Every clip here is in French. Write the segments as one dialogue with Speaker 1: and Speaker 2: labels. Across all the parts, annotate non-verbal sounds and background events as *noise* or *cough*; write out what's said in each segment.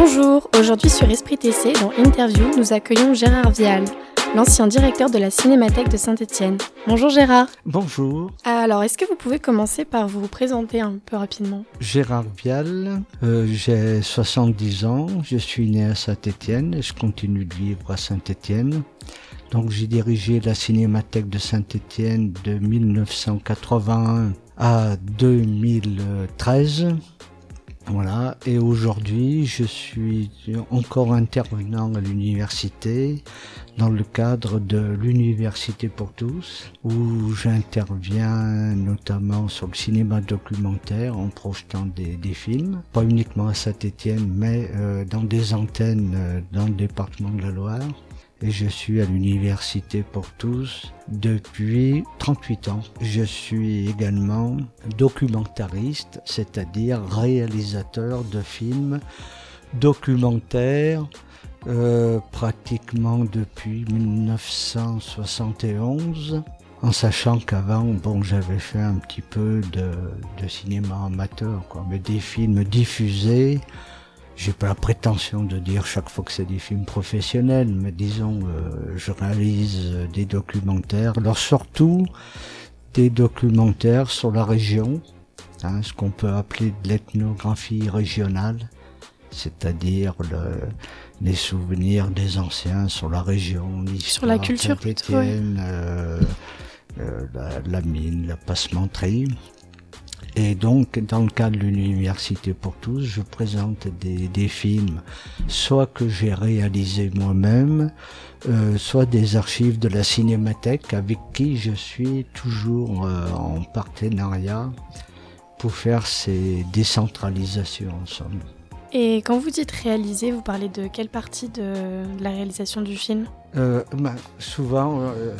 Speaker 1: Bonjour, aujourd'hui sur Esprit TC, dans Interview, nous accueillons Gérard Vial, l'ancien directeur de la Cinémathèque de Saint-Étienne. Bonjour Gérard.
Speaker 2: Bonjour.
Speaker 1: Alors, est-ce que vous pouvez commencer par vous présenter un peu rapidement?
Speaker 2: Gérard Vial, euh, j'ai 70 ans, je suis né à Saint-Étienne et je continue de vivre à Saint-Étienne. Donc j'ai dirigé la Cinémathèque de Saint-Étienne de 1981 à 2013. Voilà, et aujourd'hui je suis encore intervenant à l'université dans le cadre de l'Université pour tous, où j'interviens notamment sur le cinéma documentaire en projetant des, films, pas uniquement à Saint-Étienne, mais euh, dans des antennes euh, dans le département de la Loire et je suis à l'Université pour tous depuis 38 ans. Je suis également documentariste, c'est-à-dire réalisateur de films documentaires euh, pratiquement depuis 1971 en sachant qu'avant, bon, j'avais fait un petit peu de, cinéma amateur, mais des films diffusés j'ai pas la prétention de dire chaque fois que c'est des films professionnels, mais disons, euh, je réalise des documentaires, alors surtout des documentaires sur la région, hein, ce qu'on peut appeler de l'ethnographie régionale, c'est-à-dire le, les souvenirs des anciens sur la région,
Speaker 1: sur la culture, plutôt,
Speaker 2: euh, euh, la, la, mine, la passementerie. Et donc, dans le cadre de l'Université pour tous, je présente des, des films, soit que j'ai réalisés moi-même, euh, soit des archives de la Cinémathèque avec qui je suis toujours euh, en partenariat pour faire ces décentralisations ensemble.
Speaker 1: Et quand vous dites réaliser, vous parlez de quelle partie de la réalisation du film?
Speaker 2: Euh, ben, Souvent, euh,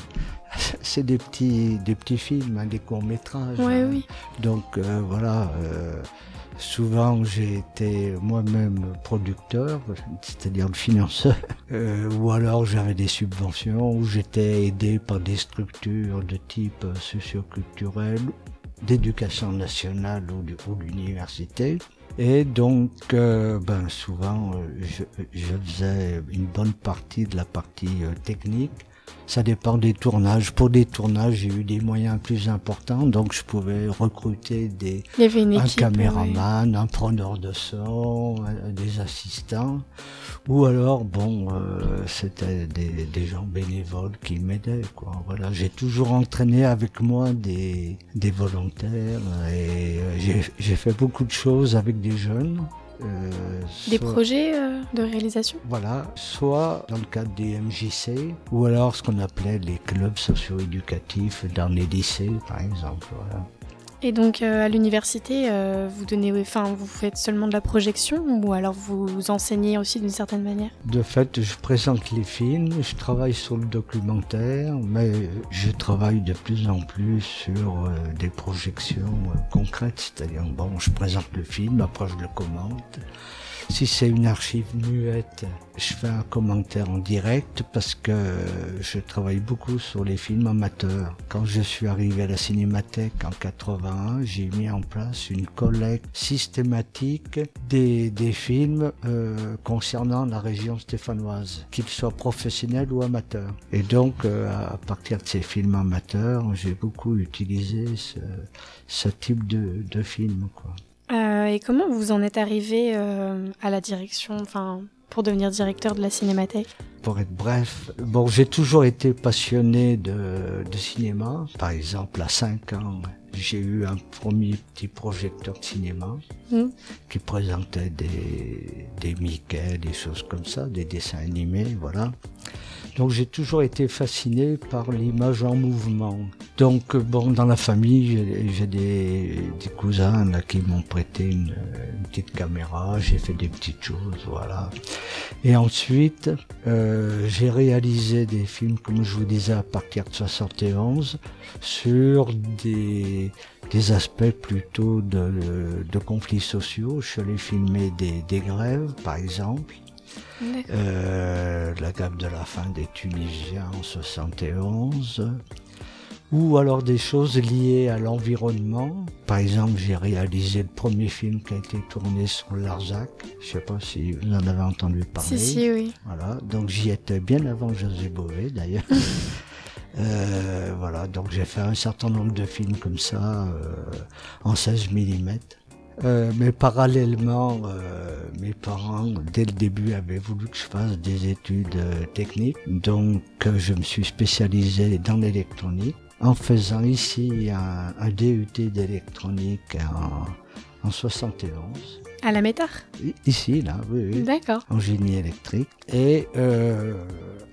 Speaker 2: c'est des petits, des petits films, hein, des courts-métrages.
Speaker 1: Ouais, oui.
Speaker 2: Donc euh, voilà, euh, souvent j'ai été moi-même producteur, c'est-à-dire le financeur, *laughs* euh, ou alors j'avais des subventions, ou j'étais aidé par des structures de type socioculturel, d'éducation nationale ou, de l'université. Et donc, euh, ben souvent, je, je, faisais une bonne partie de la partie technique ça dépend des tournages. Pour des tournages, j'ai eu des moyens plus importants, donc je pouvais recruter des
Speaker 1: un
Speaker 2: caméraman, un preneur de son, des assistants, ou alors bon, euh, c'était des, des, gens bénévoles qui m'aidaient. Quoi. Voilà, j'ai toujours entraîné avec moi des, des volontaires et euh, j'ai fait beaucoup de choses avec des jeunes.
Speaker 1: Euh, des projets euh, de réalisation?
Speaker 2: Voilà, soit dans le cadre des MJC, ou alors ce qu'on appelait les clubs socio-éducatifs dans les lycées, par exemple. Voilà.
Speaker 1: Et donc euh, à l'université, euh, vous donnez, enfin, vous faites seulement de la projection ou alors vous enseignez aussi d'une certaine manière?
Speaker 2: De fait, je présente les films, je travaille sur le documentaire, mais je travaille de plus en plus sur euh, des projections concrètes, c'est-à-dire bon, je présente le film, après je le commente. Si c'est une archive muette, je fais un commentaire en direct parce que je travaille beaucoup sur les films amateurs. Quand je suis arrivé à la Cinémathèque en 81, j'ai mis en place une collecte systématique des, des films euh, concernant la région stéphanoise, qu'ils soient professionnels ou amateurs. Et donc, euh, à partir de ces films amateurs, j'ai beaucoup utilisé ce, ce type de, de film. Quoi.
Speaker 1: Euh, et comment vous en êtes arrivé euh, à la direction, enfin, pour devenir directeur de la Cinémathèque?
Speaker 2: Pour être bref, bon, j'ai toujours été passionné de, de cinéma. Par exemple, à 5 ans, j'ai eu un premier petit projecteur de cinéma mmh. qui présentait des, des Mickey, des choses comme ça, des dessins animés, voilà. Donc j'ai toujours été fasciné par l'image en mouvement. Donc bon, dans la famille, j'ai des, cousins là, qui m'ont prêté une, petite caméra, j'ai fait des petites choses, voilà. Et ensuite, euh, j'ai réalisé des films, comme je vous disais, à partir de 71, sur des, aspects plutôt de, conflits sociaux. Je suis allé filmer des grèves, par exemple. Euh, la gamme de la fin des Tunisiens en 71. ou alors des choses liées à l'environnement. Par exemple, j'ai réalisé le premier film qui a été tourné sur Larzac. Je sais pas si vous en avez entendu parler.
Speaker 1: Si, si, oui.
Speaker 2: Voilà, donc j'y étais bien avant José Bové d'ailleurs. *laughs* Euh, voilà, donc j'ai fait un certain nombre de films comme ça euh, en 16 mm. Euh, mais parallèlement, euh, mes parents, dès le début, avaient voulu que je fasse des études euh, techniques. Donc, je me suis spécialisé dans l'électronique en faisant ici un, un DUT d'électronique en, en 71.
Speaker 1: À la métard
Speaker 2: Ici, là, oui, oui
Speaker 1: D'accord.
Speaker 2: en génie électrique. Et euh,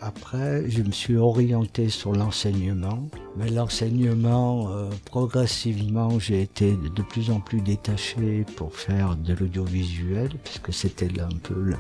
Speaker 2: après, je me suis orienté sur l'enseignement. Mais l'enseignement, euh, progressivement, j'ai été de plus en plus détaché pour faire de l'audiovisuel, puisque c'était un peu le,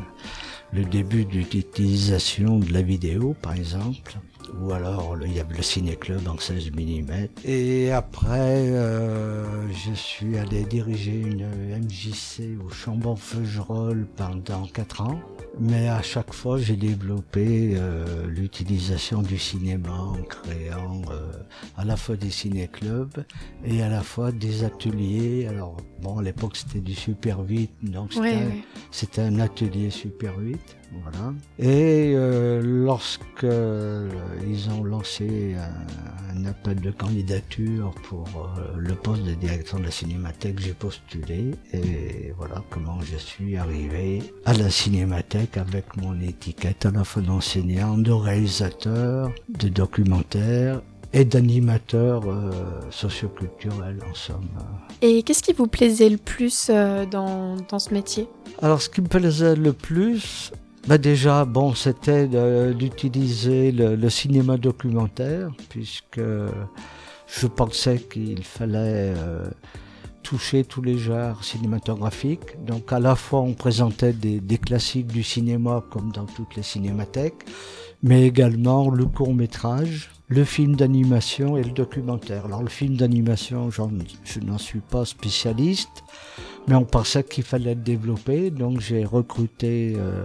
Speaker 2: le début de l'utilisation de la vidéo, par exemple. Ou alors, le- il y avait le ciné-club en 16 mm. Et après, euh, je suis allé diriger une MJC au Chambon-Feugerolles pendant 4 ans. Mais à chaque fois, j'ai développé euh, l'utilisation du cinéma en créant euh, à la fois des ciné-clubs et à la fois des ateliers. Alors, bon, à l'époque, c'était du Super 8, donc c'était
Speaker 1: Ouais,
Speaker 2: un-
Speaker 1: ouais.
Speaker 2: c'était un atelier Super 8, voilà. Et euh, lorsque euh, ils ont lancé un, un appel de candidature pour euh, le poste de directeur de la Cinémathèque, j'ai postulé et voilà comment je suis arrivé à la Cinémathèque avec mon étiquette à la fois d'enseignant, de réalisateur, de documentaire et d'animateur euh, socioculturel en somme.
Speaker 1: Et qu'est-ce qui vous plaisait le plus euh, dans, dans ce métier?
Speaker 2: Alors, ce qui me plaisait le plus, bah déjà, bon, c'était d'utiliser le, le cinéma documentaire, puisque je pensais qu'il fallait euh, toucher tous les genres cinématographiques. Donc, à la fois, on présentait des, des classiques du cinéma, comme dans toutes les cinémathèques, mais également le court métrage, le film d'animation et le documentaire. Alors, le film d'animation, je n'en suis pas spécialiste. Mais on pensait qu'il fallait le développer, donc j'ai recruté euh,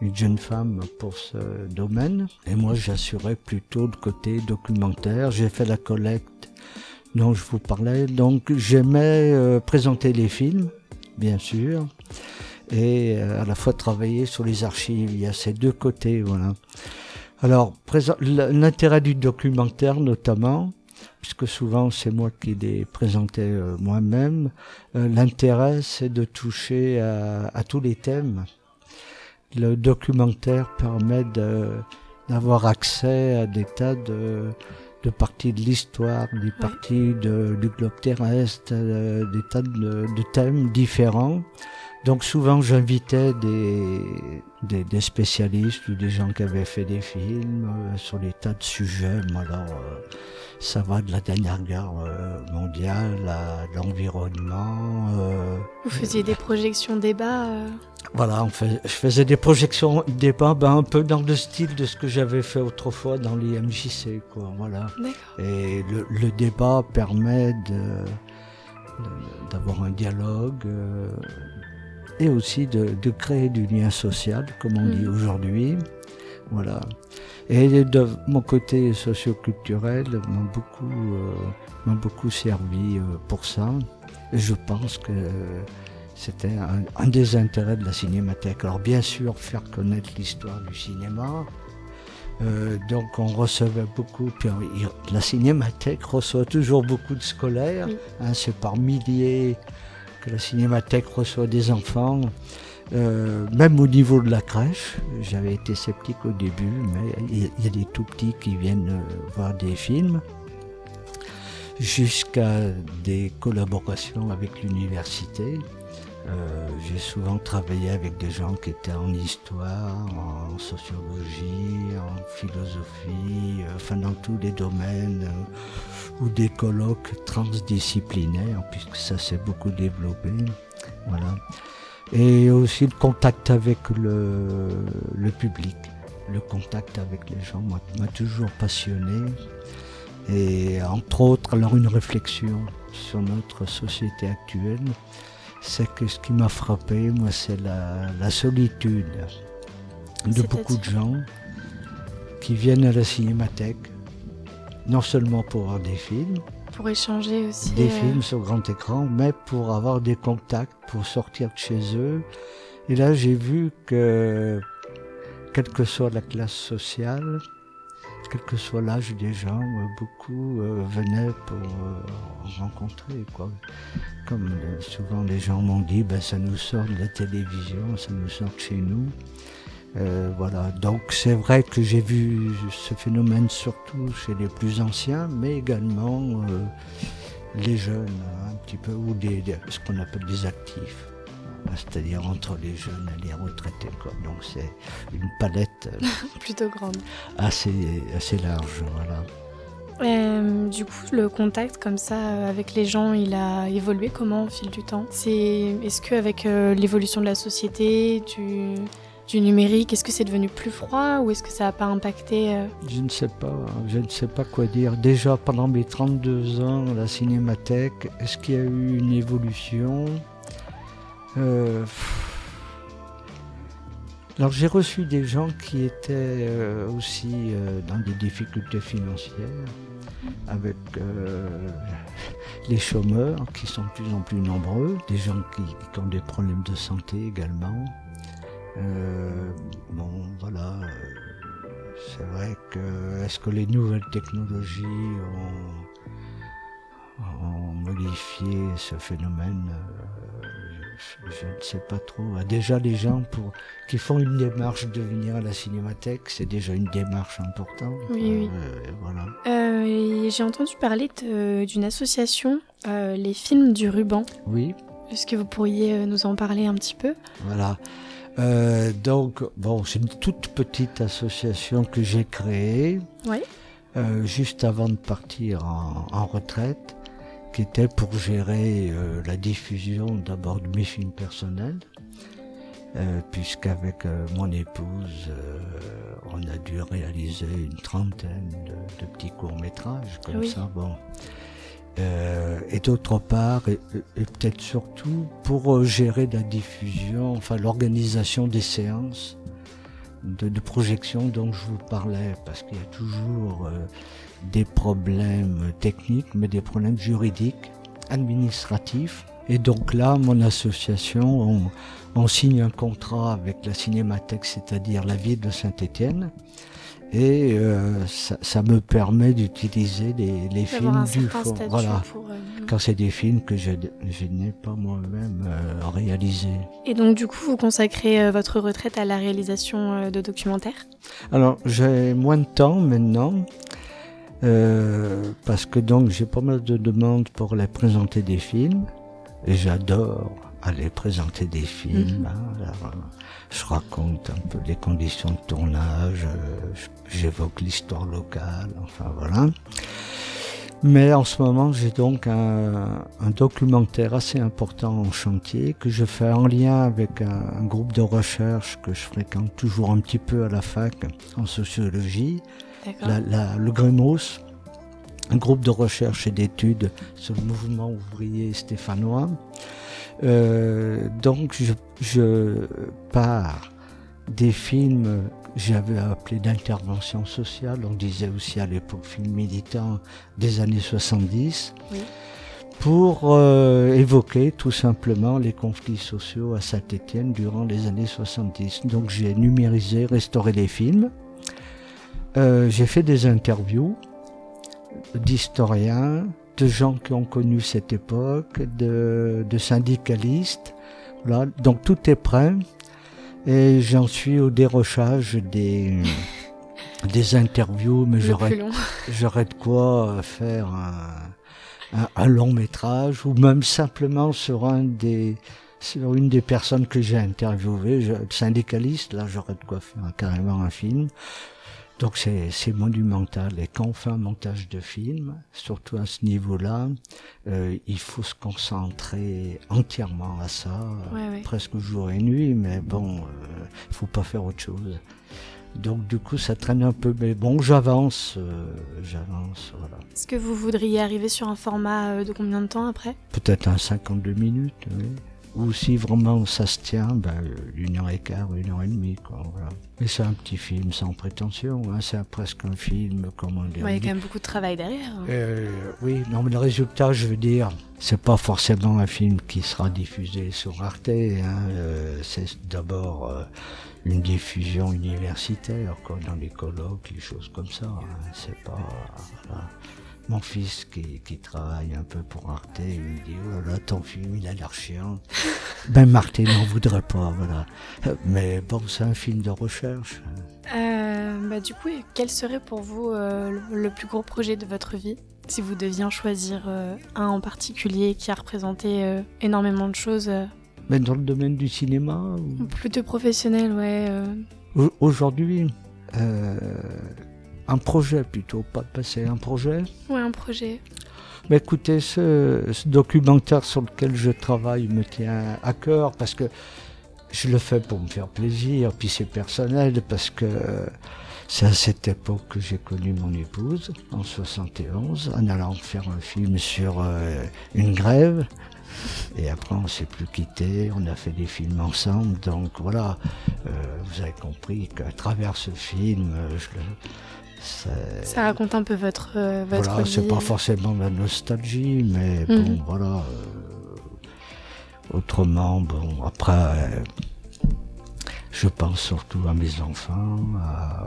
Speaker 2: une jeune femme pour ce domaine. Et moi, j'assurais plutôt le côté documentaire. J'ai fait la collecte dont je vous parlais. Donc j'aimais euh, présenter les films, bien sûr, et euh, à la fois travailler sur les archives. Il y a ces deux côtés, voilà. Alors, l'intérêt du documentaire notamment, puisque souvent c'est moi qui les présentais euh, moi-même, l'intérêt c'est de toucher à tous les thèmes. Le documentaire permet d'avoir accès à des tas de, de parties de l'histoire, des parties de- du globe terrestre, euh, des tas de, de thèmes différents. Donc souvent j'invitais des, des, des spécialistes ou des gens qui avaient fait des films euh, sur des tas de sujets. Moi, Alors euh, ça va de la dernière guerre euh, mondiale à l'environnement. euh,
Speaker 1: Vous faisiez des projections débat euh,
Speaker 2: voilà, on fait, je faisais des projections débats ben, un peu dans le style de ce que j'avais fait autrefois dans les MJC. Quoi, voilà.
Speaker 1: D'accord.
Speaker 2: Et le, le débat permet de, de- d'avoir un dialogue euh, et aussi de, de créer du lien social, comme on dit
Speaker 1: Mhm.
Speaker 2: aujourd'hui. Voilà. Et de mon côté socioculturel m'a beaucoup, euh, m'a beaucoup servi euh, pour ça. Et je pense que c'était un, un des intérêts de la cinémathèque. Alors bien sûr, faire connaître l'histoire du cinéma. Euh, donc on recevait beaucoup, puis on- la cinémathèque reçoit toujours beaucoup de scolaires.
Speaker 1: Oui.
Speaker 2: hein, c'est par milliers que la cinémathèque reçoit des enfants. Euh, même au niveau de la crèche, j'avais été sceptique au début, mais il y, a des tout petits qui viennent euh, voir des films, jusqu'à des collaborations avec l'université. Euh, J'ai souvent travaillé avec des gens qui étaient en histoire, en sociologie, en philosophie, euh, enfin dans tous les domaines, euh, ou des colloques transdisciplinaires, puisque ça s'est beaucoup développé. Voilà. Et aussi le contact avec le, le public. Le contact avec les gens m'a m'a toujours passionné. Et entre autres, alors une réflexion sur notre société actuelle, c'est que ce qui m'a frappé, moi, c'est la, la solitude de beaucoup de gens qui viennent à la cinémathèque non seulement pour voir des films,
Speaker 1: pour échanger aussi.
Speaker 2: Des films sur grand écran, mais pour avoir des contacts, pour sortir de chez eux. Et là, j'ai vu que, quelle que soit la classe sociale, quel que soit l'âge des gens, euh, beaucoup euh, venaient pour euh, rencontrer. Quoi. Comme souvent les gens m'ont dit, ben, ça nous sort de la télévision, ça nous sort de chez nous. voilà, donc c'est vrai que j'ai vu ce phénomène surtout chez les plus anciens, mais également les jeunes, un petit peu, ou des, ce qu'on appelle des actifs c'est-à-dire entre les jeunes et les retraités. Quoi. Donc c'est une palette
Speaker 1: euh, *laughs* plutôt grande,
Speaker 2: assez, assez large. Voilà.
Speaker 1: Euh, du coup, le contact comme ça euh, avec les gens, il a évolué comment au fil du temps? C'est est-ce qu'avec avec l'évolution de la société, du, numérique, est-ce que c'est devenu plus froid ou est-ce que ça n'a pas impacté
Speaker 2: Je ne sais pas, je ne sais pas quoi dire. Déjà pendant mes 32 ans, la cinémathèque, est-ce qu'il y a eu une évolution? Euh, alors j'ai reçu des gens qui étaient euh, aussi euh, dans des difficultés financières, avec les chômeurs qui sont de plus en plus nombreux, des gens qui, qui ont des problèmes de santé également. bon voilà, c'est vrai que est-ce que les nouvelles technologies ont, ont modifié ce phénomène je ne sais pas trop. Ah, déjà, les gens pour, qui font une démarche de venir à la cinémathèque, c'est déjà une démarche importante.
Speaker 1: Oui, oui. Euh, voilà. Euh, j'ai entendu parler d'une association, euh, les films du ruban.
Speaker 2: Oui.
Speaker 1: Est-ce que vous pourriez nous en parler un petit peu?
Speaker 2: Voilà. donc, bon, c'est une toute petite association que j'ai créée.
Speaker 1: Oui.
Speaker 2: juste avant de partir en retraite qui était pour gérer euh, la diffusion d'abord de mes films personnels, euh, puisqu'avec euh, mon épouse, on a dû réaliser une trentaine de, petits courts-métrages comme ça. Bon. et d'autre part, et, peut-être surtout pour gérer la diffusion, enfin l'organisation des séances de, de, projection dont je vous parlais, parce qu'il y a toujours des problèmes techniques, mais des problèmes juridiques, administratifs. Et donc là, mon association, on, signe un contrat avec la Cinémathèque, c'est-à-dire la ville de Saint-Étienne. Et euh, ça, me permet d'utiliser les, films du fond. Voilà. Euh, Quand c'est des films que je, n'ai pas moi-même euh, réalisés.
Speaker 1: Et donc, du coup, vous consacrez votre retraite à la réalisation de documentaires?
Speaker 2: Alors, j'ai moins de temps maintenant. Euh, parce que donc j'ai pas mal de demandes pour les présenter des films et j'adore aller présenter des films. Mhm. Hein, je raconte un peu les conditions de tournage, euh, j'évoque l'histoire locale, enfin voilà. Mais en ce moment, j'ai donc un, un, documentaire assez important en chantier que je fais en lien avec un, un, groupe de recherche que je fréquente toujours un petit peu à la fac en sociologie, la, le Grémos, un groupe de recherche et d'études sur le mouvement ouvrier stéphanois. Euh, donc je, je, pars des films j'avais appelé d'intervention sociale, on disait aussi à l'époque film militant des années 70, pour euh, évoquer tout simplement les conflits sociaux à Saint-Étienne durant les années 70. Donc j'ai numérisé, restauré les films, euh, j'ai fait des interviews d'historiens, de gens qui ont connu cette époque, de, de syndicalistes. Voilà. Donc tout est prêt et j'en suis au dérochage des, des interviews, mais j'aurais, *laughs* j'aurais de quoi faire un, un, long métrage ou même simplement sur un des sur une des personnes que j'ai interviewées, syndicaliste, là j'aurais de quoi faire carrément un film. Donc c'est monumental. Et quand on fait un montage de film, surtout à ce niveau-là, euh, il faut se concentrer entièrement à ça, presque jour et nuit. Mais bon, euh, faut pas faire autre chose. Donc du coup, ça traîne un peu. Mais bon, j'avance, euh, j'avance, voilà.
Speaker 1: Est-ce que vous voudriez arriver sur un format euh, de combien de temps après?
Speaker 2: Peut-être un 52 minutes, oui. Ou si vraiment ça se tient, ben, une heure et quart, une heure et demie. Quoi, voilà. Mais c'est un petit film sans prétention, hein, c'est presque un film, comment dire.
Speaker 1: il y a quand même beaucoup de travail derrière. Hein.
Speaker 2: Euh, oui, non, mais le résultat, je veux dire, c'est pas forcément un film qui sera diffusé sur Arte. Hein, euh, c'est d'abord euh, une diffusion universitaire, quoi, dans les colloques, les choses comme ça. C'est pas. Voilà mon fils qui, qui, travaille un peu pour Arte, il me dit Oh là ton film, il a l'air chiant. *laughs* ben, Marthe n'en voudrait pas, voilà. Mais bon, c'est un film de recherche.
Speaker 1: Euh, bah, du coup, quel serait pour vous euh, le, plus gros projet de votre vie Si vous deviez en choisir euh, un en particulier qui a représenté énormément de choses
Speaker 2: Mais dans le domaine du cinéma ou...
Speaker 1: Plutôt professionnel, ouais.
Speaker 2: Aujourd'hui, un projet plutôt, pas de passer un projet
Speaker 1: Oui, un projet.
Speaker 2: Mais écoutez, ce, documentaire sur lequel je travaille me tient à cœur parce que je le fais pour me faire plaisir, puis c'est personnel parce que c'est à cette époque que j'ai connu mon épouse, en 71, en allant faire un film sur euh, une grève. Et après, on s'est plus quitté, on a fait des films ensemble. Donc voilà, euh, vous avez compris qu'à travers ce film, euh, je le,
Speaker 1: ça raconte un peu votre, euh, votre
Speaker 2: voilà, c'est pas forcément la nostalgie, mais mhm. bon, voilà. Euh, autrement, bon, après, euh, je pense surtout à mes enfants,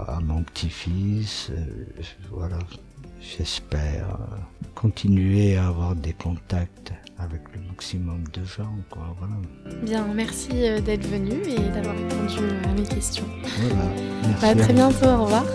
Speaker 2: à, mon petit-fils, voilà. J'espère continuer à avoir des contacts avec le maximum de gens. Quoi, voilà.
Speaker 1: Bien, merci d'être venu et d'avoir répondu à mes questions.
Speaker 2: Voilà,
Speaker 1: bah, à très bientôt, au revoir.